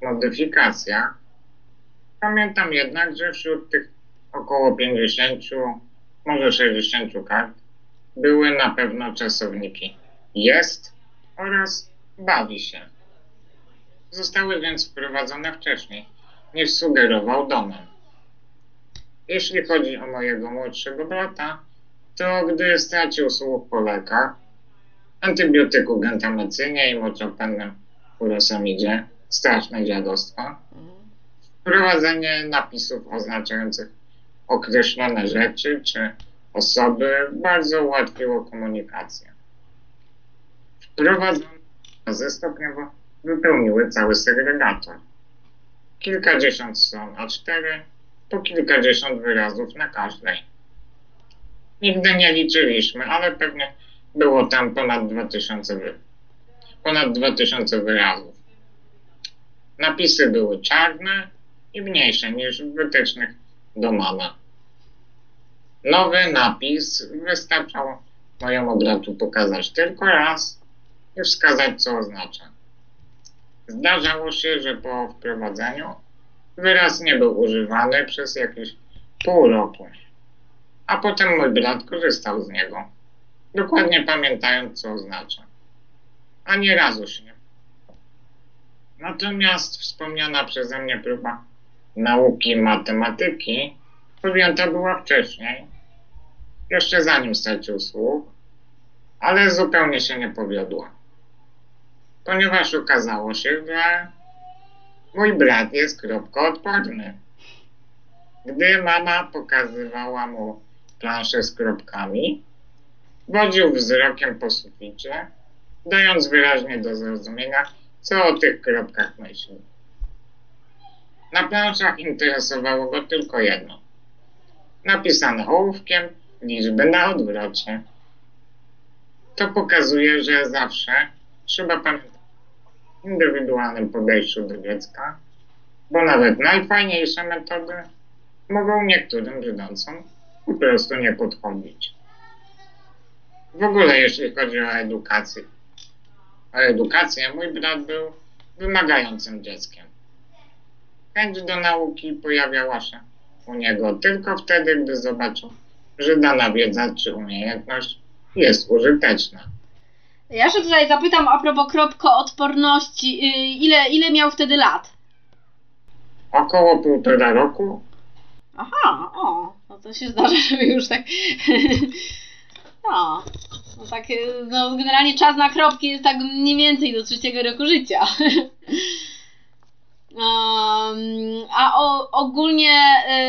modyfikacjach. Pamiętam jednak, że wśród tych około 50, może 60 kart były na pewno czasowniki jest oraz bawi się. Zostały więc wprowadzone wcześniej, niż sugerował Doman. Jeśli chodzi o mojego młodszego brata, to gdy stracił słuch po lekach, antybiotyku gentamycynie i moczopennym furosamidzie, straszne dziadostwo, wprowadzenie napisów oznaczających określone rzeczy czy osoby bardzo ułatwiło komunikację. Wprowadzone razy stopniowo wypełniły cały segregator. Kilkadziesiąt stron A4, po kilkadziesiąt wyrazów na każdej. Nigdy nie liczyliśmy, ale pewnie było tam ponad 2000, wy... ponad 2000 wyrazów. Napisy były czarne i mniejsze niż w wytycznych Domana. Nowy napis wystarczało mojemu bratu pokazać tylko raz i wskazać, co oznacza. Zdarzało się, że po wprowadzeniu wyraz nie był używany przez jakieś pół roku, a potem mój brat korzystał z niego, dokładnie pamiętając, co oznacza. Ani razu się nie. Natomiast wspomniana przeze mnie próba nauki matematyki podjęta była wcześniej, jeszcze zanim stracił słuch, ale zupełnie się nie powiodła. Ponieważ okazało się, że mój brat jest kropkoodporny. Gdy mama pokazywała mu planszę z kropkami, wodził wzrokiem po suficie, dając wyraźnie do zrozumienia, co o tych kropkach myśli. Na planszach interesowało go tylko jedno. Napisane ołówkiem liczby na odwrocie. To pokazuje, że zawsze trzeba pamiętać o indywidualnym podejściu do dziecka, bo nawet najfajniejsze metody mogą niektórym Żydącom po prostu nie podchodzić. W ogóle jeśli chodzi o edukację, o edukację, mój brat był wymagającym dzieckiem. Chęć do nauki pojawiała się u niego tylko wtedy, gdy zobaczył, że dana wiedza czy umiejętność jest użyteczna. Ja się tutaj zapytam a propos kropkoodporności, yy, ile, ile miał wtedy lat? Około półtora roku Aha, o, no to się zdarza, [laughs] żeby już tak. [laughs] No, no tak, y, no generalnie czas na kropki jest tak mniej więcej do trzeciego roku życia. [laughs] A o, ogólnie,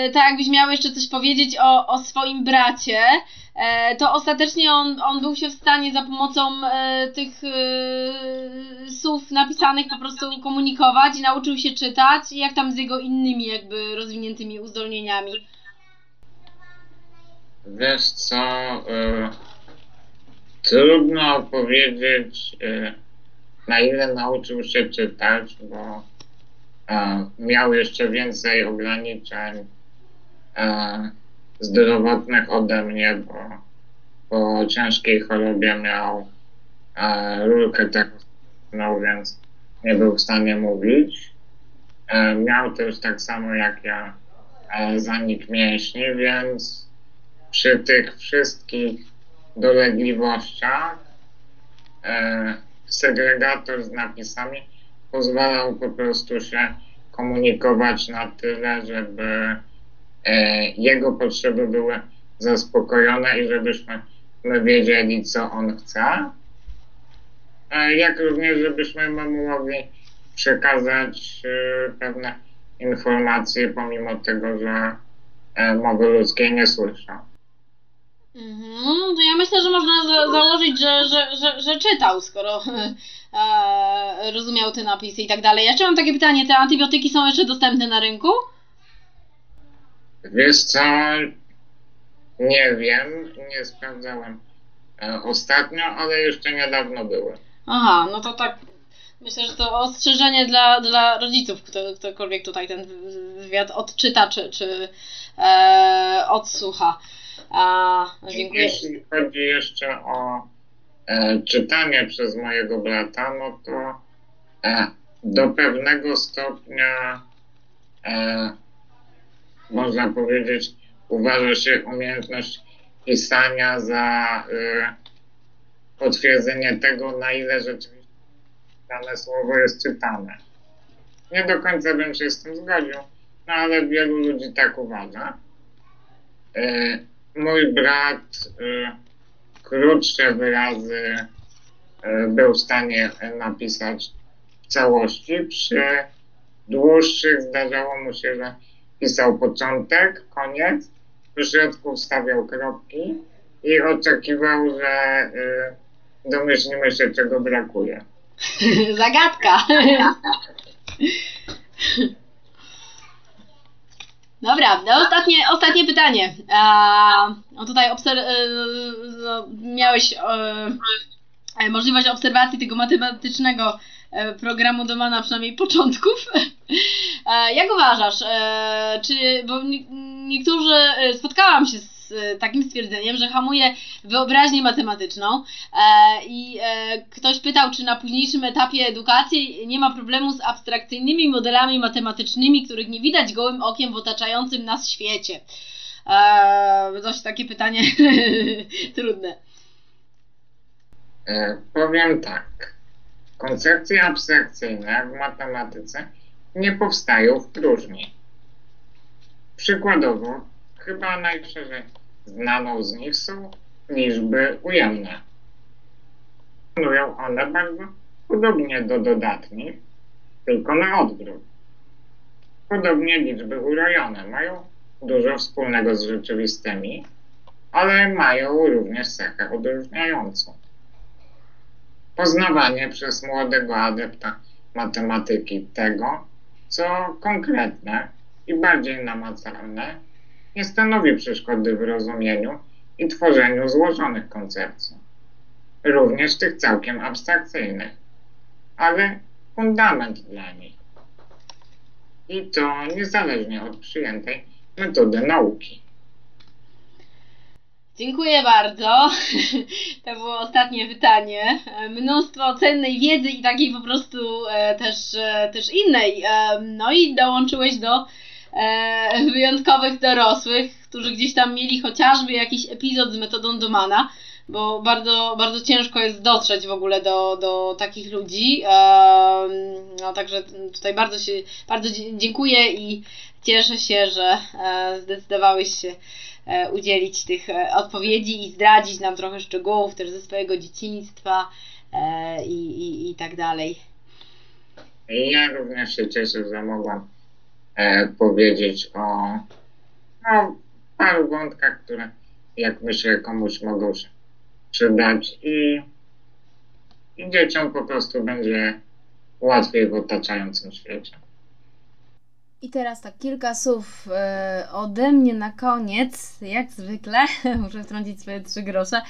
y, tak jakbyś miał jeszcze coś powiedzieć o, o swoim bracie, e, to ostatecznie on, on był się w stanie za pomocą e, tych e, słów napisanych po prostu komunikować i nauczył się czytać, jak tam z jego innymi jakby rozwiniętymi uzdolnieniami. Wiesz co, Trudno powiedzieć, e, na ile nauczył się czytać, bo e, miał jeszcze więcej ograniczeń e, zdrowotnych ode mnie, bo po ciężkiej chorobie miał rurkę techniczną, więc nie był w stanie mówić. Miał też tak samo jak ja zanik mięśni, więc przy tych wszystkich dolegliwościach e, segregator z napisami pozwalał po prostu się komunikować na tyle, żeby e, jego potrzeby były zaspokojone i żebyśmy my wiedzieli, co on chce. E, jak również, żebyśmy mu mogli przekazać e, pewne informacje, pomimo tego, że mowy ludzkiej nie słyszą. Mhm, to ja myślę, że można za założyć, że, że, że, że czytał, skoro e, rozumiał te napisy i tak dalej. Jeszcze mam takie pytanie, te antybiotyki są jeszcze dostępne na rynku? Wiesz co, nie wiem, nie sprawdzałem e, ostatnio, ale jeszcze niedawno były. Aha, no to tak, myślę, że to ostrzeżenie dla, dla rodziców, kto, ktokolwiek tutaj ten wywiad odczyta czy, czy e, odsłucha. A, dziękuję. Jeśli chodzi jeszcze o czytanie przez mojego brata, no to e, do pewnego stopnia e, można powiedzieć, uważa się umiejętność pisania za e, potwierdzenie tego, na ile rzeczywiście dane słowo jest czytane. Nie do końca bym się z tym zgodził, no ale wielu ludzi tak uważa. E, mój brat krótsze wyrazy y, był w stanie napisać w całości. Przy dłuższych zdarzało mu się, że pisał początek, koniec, w środku wstawiał kropki i oczekiwał, że y, domyślimy się, czego brakuje. [laughs] Zagadka. [laughs] Dobra, no ostatnie, ostatnie pytanie. A, no tutaj obser- e, no, miałeś e, e, możliwość obserwacji tego matematycznego programu Domana, przynajmniej początków. [laughs] Jak uważasz, czy, bo niektórzy, spotkałam się z takim stwierdzeniem, że hamuje wyobraźnię matematyczną e, i e, ktoś pytał, czy na późniejszym etapie edukacji nie ma problemu z abstrakcyjnymi modelami matematycznymi, których nie widać gołym okiem w otaczającym nas świecie. E, dość takie pytanie [laughs] trudne. powiem tak. Koncepcje abstrakcyjne w matematyce nie powstają w próżni. Przykładowo, chyba najszerzej znaną z nich są liczby ujemne. Wykonują one bardzo podobnie do dodatnich, tylko na odwrót. Podobnie liczby urojone mają dużo wspólnego z rzeczywistymi, ale mają również cechę odróżniającą. Poznawanie przez młodego adepta matematyki tego, co konkretne i bardziej namacalne nie stanowi przeszkody w rozumieniu i tworzeniu złożonych koncepcji, również tych całkiem abstrakcyjnych, ale fundament dla nich. I to niezależnie od przyjętej metody nauki. Dziękuję bardzo. [laughs] To było ostatnie pytanie. Mnóstwo cennej wiedzy i takiej po prostu e, też, e, też innej. E, no i dołączyłeś do wyjątkowych dorosłych, którzy gdzieś tam mieli chociażby jakiś epizod z metodą Domana, bo bardzo, bardzo ciężko jest dotrzeć w ogóle do, do takich ludzi. E, no także tutaj bardzo się, bardzo dziękuję i cieszę się, że e, zdecydowałeś się e, udzielić tych e, odpowiedzi i zdradzić nam trochę szczegółów też ze swojego dzieciństwa e, i, i, i tak dalej. Ja również się cieszę, że mogłam e, powiedzieć o no, paru wątkach, które jak myślę komuś mogą się przydać i, i dzieciom po prostu będzie łatwiej w otaczającym świecie. I teraz tak kilka słów e, ode mnie na koniec, jak zwykle, [laughs] muszę wtrącić swoje trzy grosze.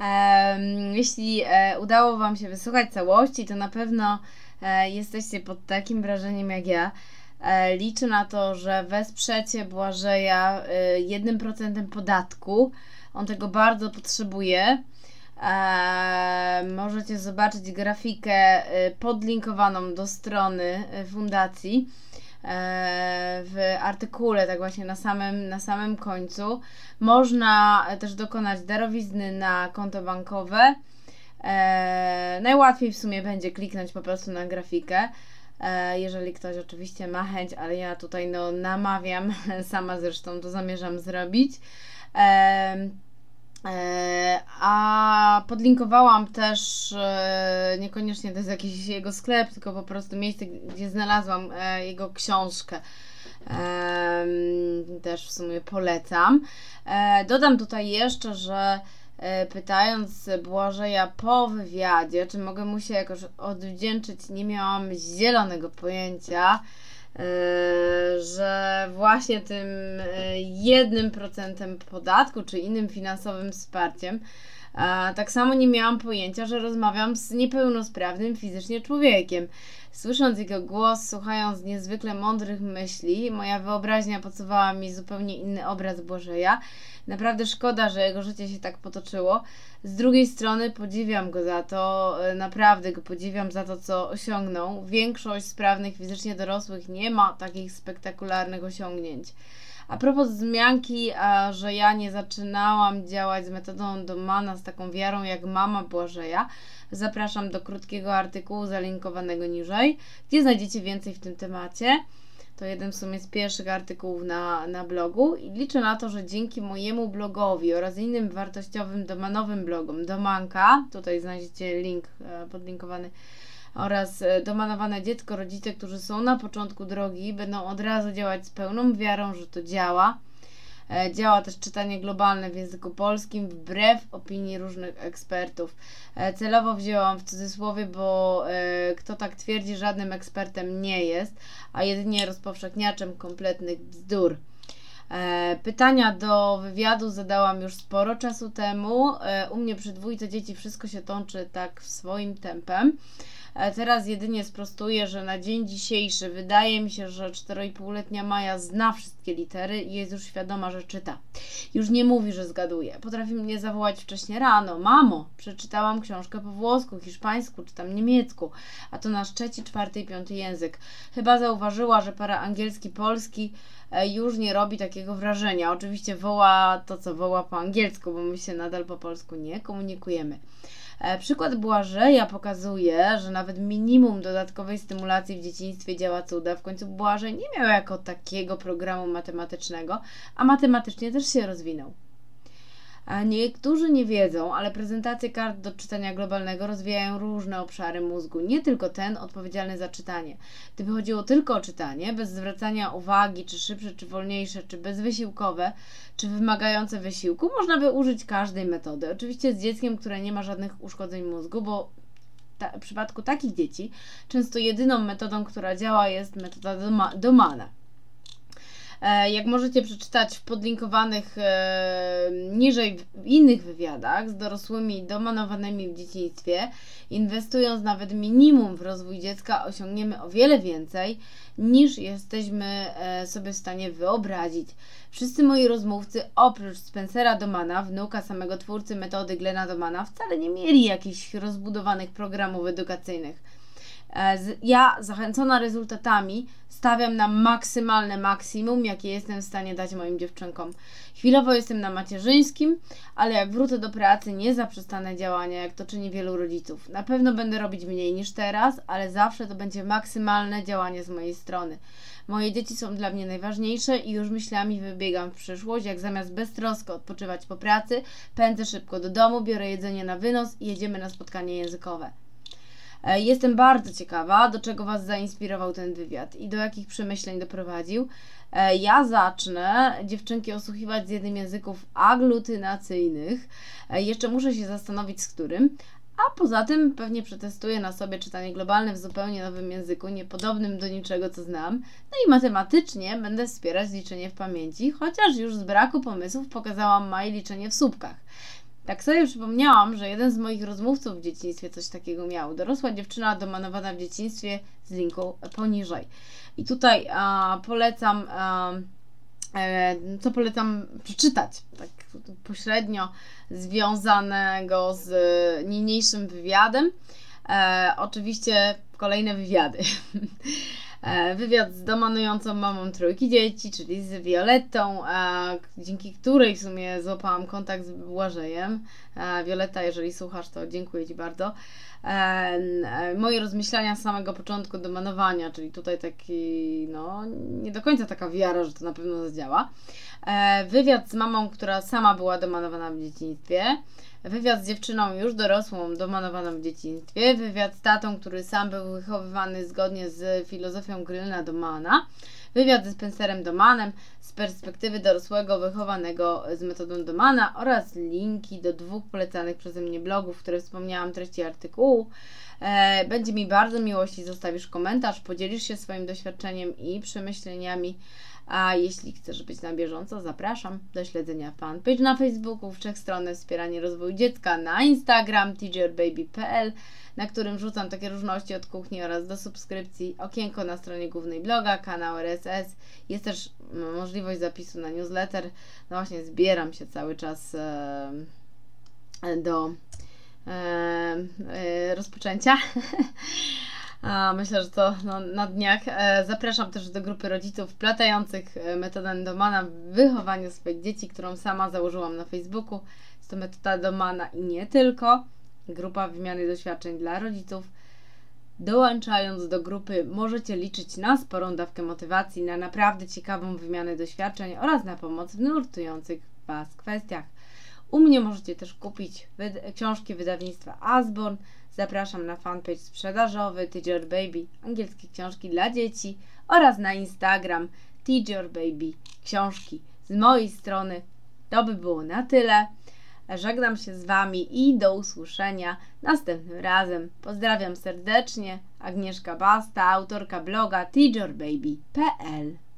E, jeśli e, udało Wam się wysłuchać całości, to na pewno e, jesteście pod takim wrażeniem jak ja. E, liczę na to, że wesprzecie Błażeja e, jednym procentem podatku. On tego bardzo potrzebuje. E, możecie zobaczyć grafikę podlinkowaną do strony fundacji w artykule, tak właśnie na samym, na samym końcu. Można też dokonać darowizny na konto bankowe. Najłatwiej w sumie będzie kliknąć po prostu na grafikę, jeżeli ktoś oczywiście ma chęć, ale ja tutaj no, namawiam, [laughs] sama zresztą to zamierzam zrobić. E, E, a podlinkowałam też, e, niekoniecznie to jest jakiś jego sklep, tylko po prostu miejsce, gdzie znalazłam e, jego książkę. Też w sumie polecam. Dodam tutaj jeszcze, że pytając Błażeja po wywiadzie, czy mogę mu się jakoś odwdzięczyć, nie miałam zielonego pojęcia. Yy, że właśnie tym yy, jednym procentem podatku czy innym finansowym wsparciem, tak samo nie miałam pojęcia, że rozmawiam z niepełnosprawnym fizycznie człowiekiem. Słysząc jego głos, słuchając niezwykle mądrych myśli, moja wyobraźnia podsuwała mi zupełnie inny obraz Bożeja. Naprawdę szkoda, że jego życie się tak potoczyło. Z drugiej strony podziwiam go za to, e, naprawdę go podziwiam za to, co osiągnął. Większość sprawnych fizycznie dorosłych nie ma takich spektakularnych osiągnięć. A propos wzmianki, a, że ja nie zaczynałam działać z metodą Domana z taką wiarą jak mama Błażeja, zapraszam do krótkiego artykułu zalinkowanego niżej, gdzie znajdziecie więcej w tym temacie. To jeden w sumie z pierwszych artykułów na, na blogu i liczę na to, że dzięki mojemu blogowi oraz innym wartościowym domanowym blogom Domanka, tutaj znajdziecie link e, podlinkowany, oraz e, domanowane dziecko, rodzice, którzy są na początku drogi, będą od razu działać z pełną wiarą, że to działa. E, działa też czytanie globalne w języku polskim, wbrew opinii różnych ekspertów. E, celowo wzięłam w cudzysłowie, bo kto tak twierdzi, żadnym ekspertem nie jest, a jedynie rozpowszechniaczem kompletnych bzdur. Pytania do wywiadu zadałam już sporo czasu temu. U mnie przy dwójce dzieci wszystko się tączy tak swoim tempem. Teraz jedynie sprostuję, że na dzień dzisiejszy wydaje mi się, że 4,5-letnia Maja zna wszystkie litery i jest już świadoma, że czyta. Już nie mówi, że zgaduje. Potrafi mnie zawołać wcześnie rano. Mamo, przeczytałam książkę po włosku, hiszpańsku czy tam niemiecku, a to nasz trzeci, czwarty i piąty język. Chyba zauważyła, że para angielski, polski e, już nie robi takiego wrażenia. Oczywiście woła to, co woła po angielsku, bo my się nadal po polsku nie komunikujemy. E, przykład Błażeja pokazuje, że nawet minimum dodatkowej stymulacji w dzieciństwie działa cuda. W końcu Błażej nie miał jako takiego programu matematycznego, a matematycznie też się rozwinął. Niektórzy nie wiedzą, ale prezentacje kart do czytania globalnego rozwijają różne obszary mózgu, nie tylko ten odpowiedzialny za czytanie. Gdyby chodziło tylko o czytanie, bez zwracania uwagi, czy szybsze, czy wolniejsze, czy bezwysiłkowe, czy wymagające wysiłku, można by użyć każdej metody. Oczywiście z dzieckiem, które nie ma żadnych uszkodzeń mózgu, bo ta, w przypadku takich dzieci często jedyną metodą, która działa, jest metoda doma, domana. E, jak możecie przeczytać w podlinkowanych e, niżej w innych wywiadach z dorosłymi domanowanymi w dzieciństwie, inwestując nawet minimum w rozwój dziecka, osiągniemy o wiele więcej niż jesteśmy e, sobie w stanie wyobrazić. Wszyscy moi rozmówcy, oprócz Spencera Domana, wnuka samego twórcy metody Glena Domana, wcale nie mieli jakichś rozbudowanych programów edukacyjnych. E, ja, zachęcona rezultatami, stawiam na maksymalne maksimum, jakie jestem w stanie dać moim dziewczynkom. Chwilowo jestem na macierzyńskim, ale jak wrócę do pracy, nie zaprzestanę działania, jak to czyni wielu rodziców. Na pewno będę robić mniej niż teraz, ale zawsze to będzie maksymalne działanie z mojej strony. Moje dzieci są dla mnie najważniejsze i już myślami wybiegam w przyszłość, jak zamiast beztrosko odpoczywać po pracy, pędzę szybko do domu, biorę jedzenie na wynos i jedziemy na spotkanie językowe. E, jestem bardzo ciekawa, do czego Was zainspirował ten wywiad i do jakich przemyśleń doprowadził. E, ja zacznę dziewczynki osłuchiwać z jednym języków aglutynacyjnych. E, jeszcze muszę się zastanowić z którym, A poza tym pewnie przetestuję na sobie czytanie globalne w zupełnie nowym języku, niepodobnym do niczego, co znam. No i matematycznie będę wspierać liczenie w pamięci, chociaż już z braku pomysłów pokazałam Maj liczenie w słupkach. Tak sobie przypomniałam, że jeden z moich rozmówców w dzieciństwie coś takiego miał. Dorosła dziewczyna domanowana w dzieciństwie z linku poniżej. I tutaj a, polecam, a, e, co polecam przeczytać, tak pośrednio związanego z niniejszym wywiadem. E, oczywiście kolejne wywiady. [laughs] E, wywiad z domanującą mamą trójki dzieci, czyli z Violettą, e, dzięki której w sumie złapałam kontakt z Błażejem. E, Violetta, jeżeli słuchasz, to dziękuję Ci bardzo. Moje rozmyślania z samego początku domanowania, czyli tutaj taki, no, nie do końca taka wiara, że to na pewno zadziała. Wywiad z mamą, która sama była domanowana w dzieciństwie. Wywiad z dziewczyną już dorosłą, domanowaną w dzieciństwie. Wywiad z tatą, który sam był wychowywany zgodnie z filozofią Grylna Domana. Wywiad ze Spencerem Domanem z perspektywy dorosłego wychowanego z metodą Domana oraz linki do dwóch polecanych przeze mnie blogów, które wspomniałam w treści artykułu. E, będzie mi bardzo miło, jeśli zostawisz komentarz, podzielisz się swoim doświadczeniem i przemyśleniami a jeśli chcesz być na bieżąco, zapraszam do śledzenia fanpage na Facebooku, w trzech stronach Wspieranie Rozwoju Dziecka, na Instagram teacherbaby.pl, na którym wrzucam takie różności od kuchni oraz do subskrypcji, okienko na stronie głównej bloga, kanał RSS. Jest też możliwość zapisu na newsletter. No właśnie, zbieram się cały czas e, do e, e, rozpoczęcia. [laughs] Myślę, że to no, na dniach. E, zapraszam też do grupy rodziców platających e, metodę Domana w wychowaniu swoich dzieci, którą sama założyłam na Facebooku. Jest to metoda Domana i nie tylko. Grupa wymiany doświadczeń dla rodziców. Dołączając do grupy, możecie liczyć na sporą dawkę motywacji, na naprawdę ciekawą wymianę doświadczeń oraz na pomoc w nurtujących Was kwestiach. U mnie możecie też kupić książki wydawnictwa Asborn Zapraszam na fanpage sprzedażowy Teacher Baby, angielskie książki dla dzieci oraz na Instagram Teacher Baby książki. Z mojej strony to by było na tyle. Żegnam się z Wami i do usłyszenia następnym razem. Pozdrawiam serdecznie. Agnieszka Basta, autorka bloga teacherbaby.pl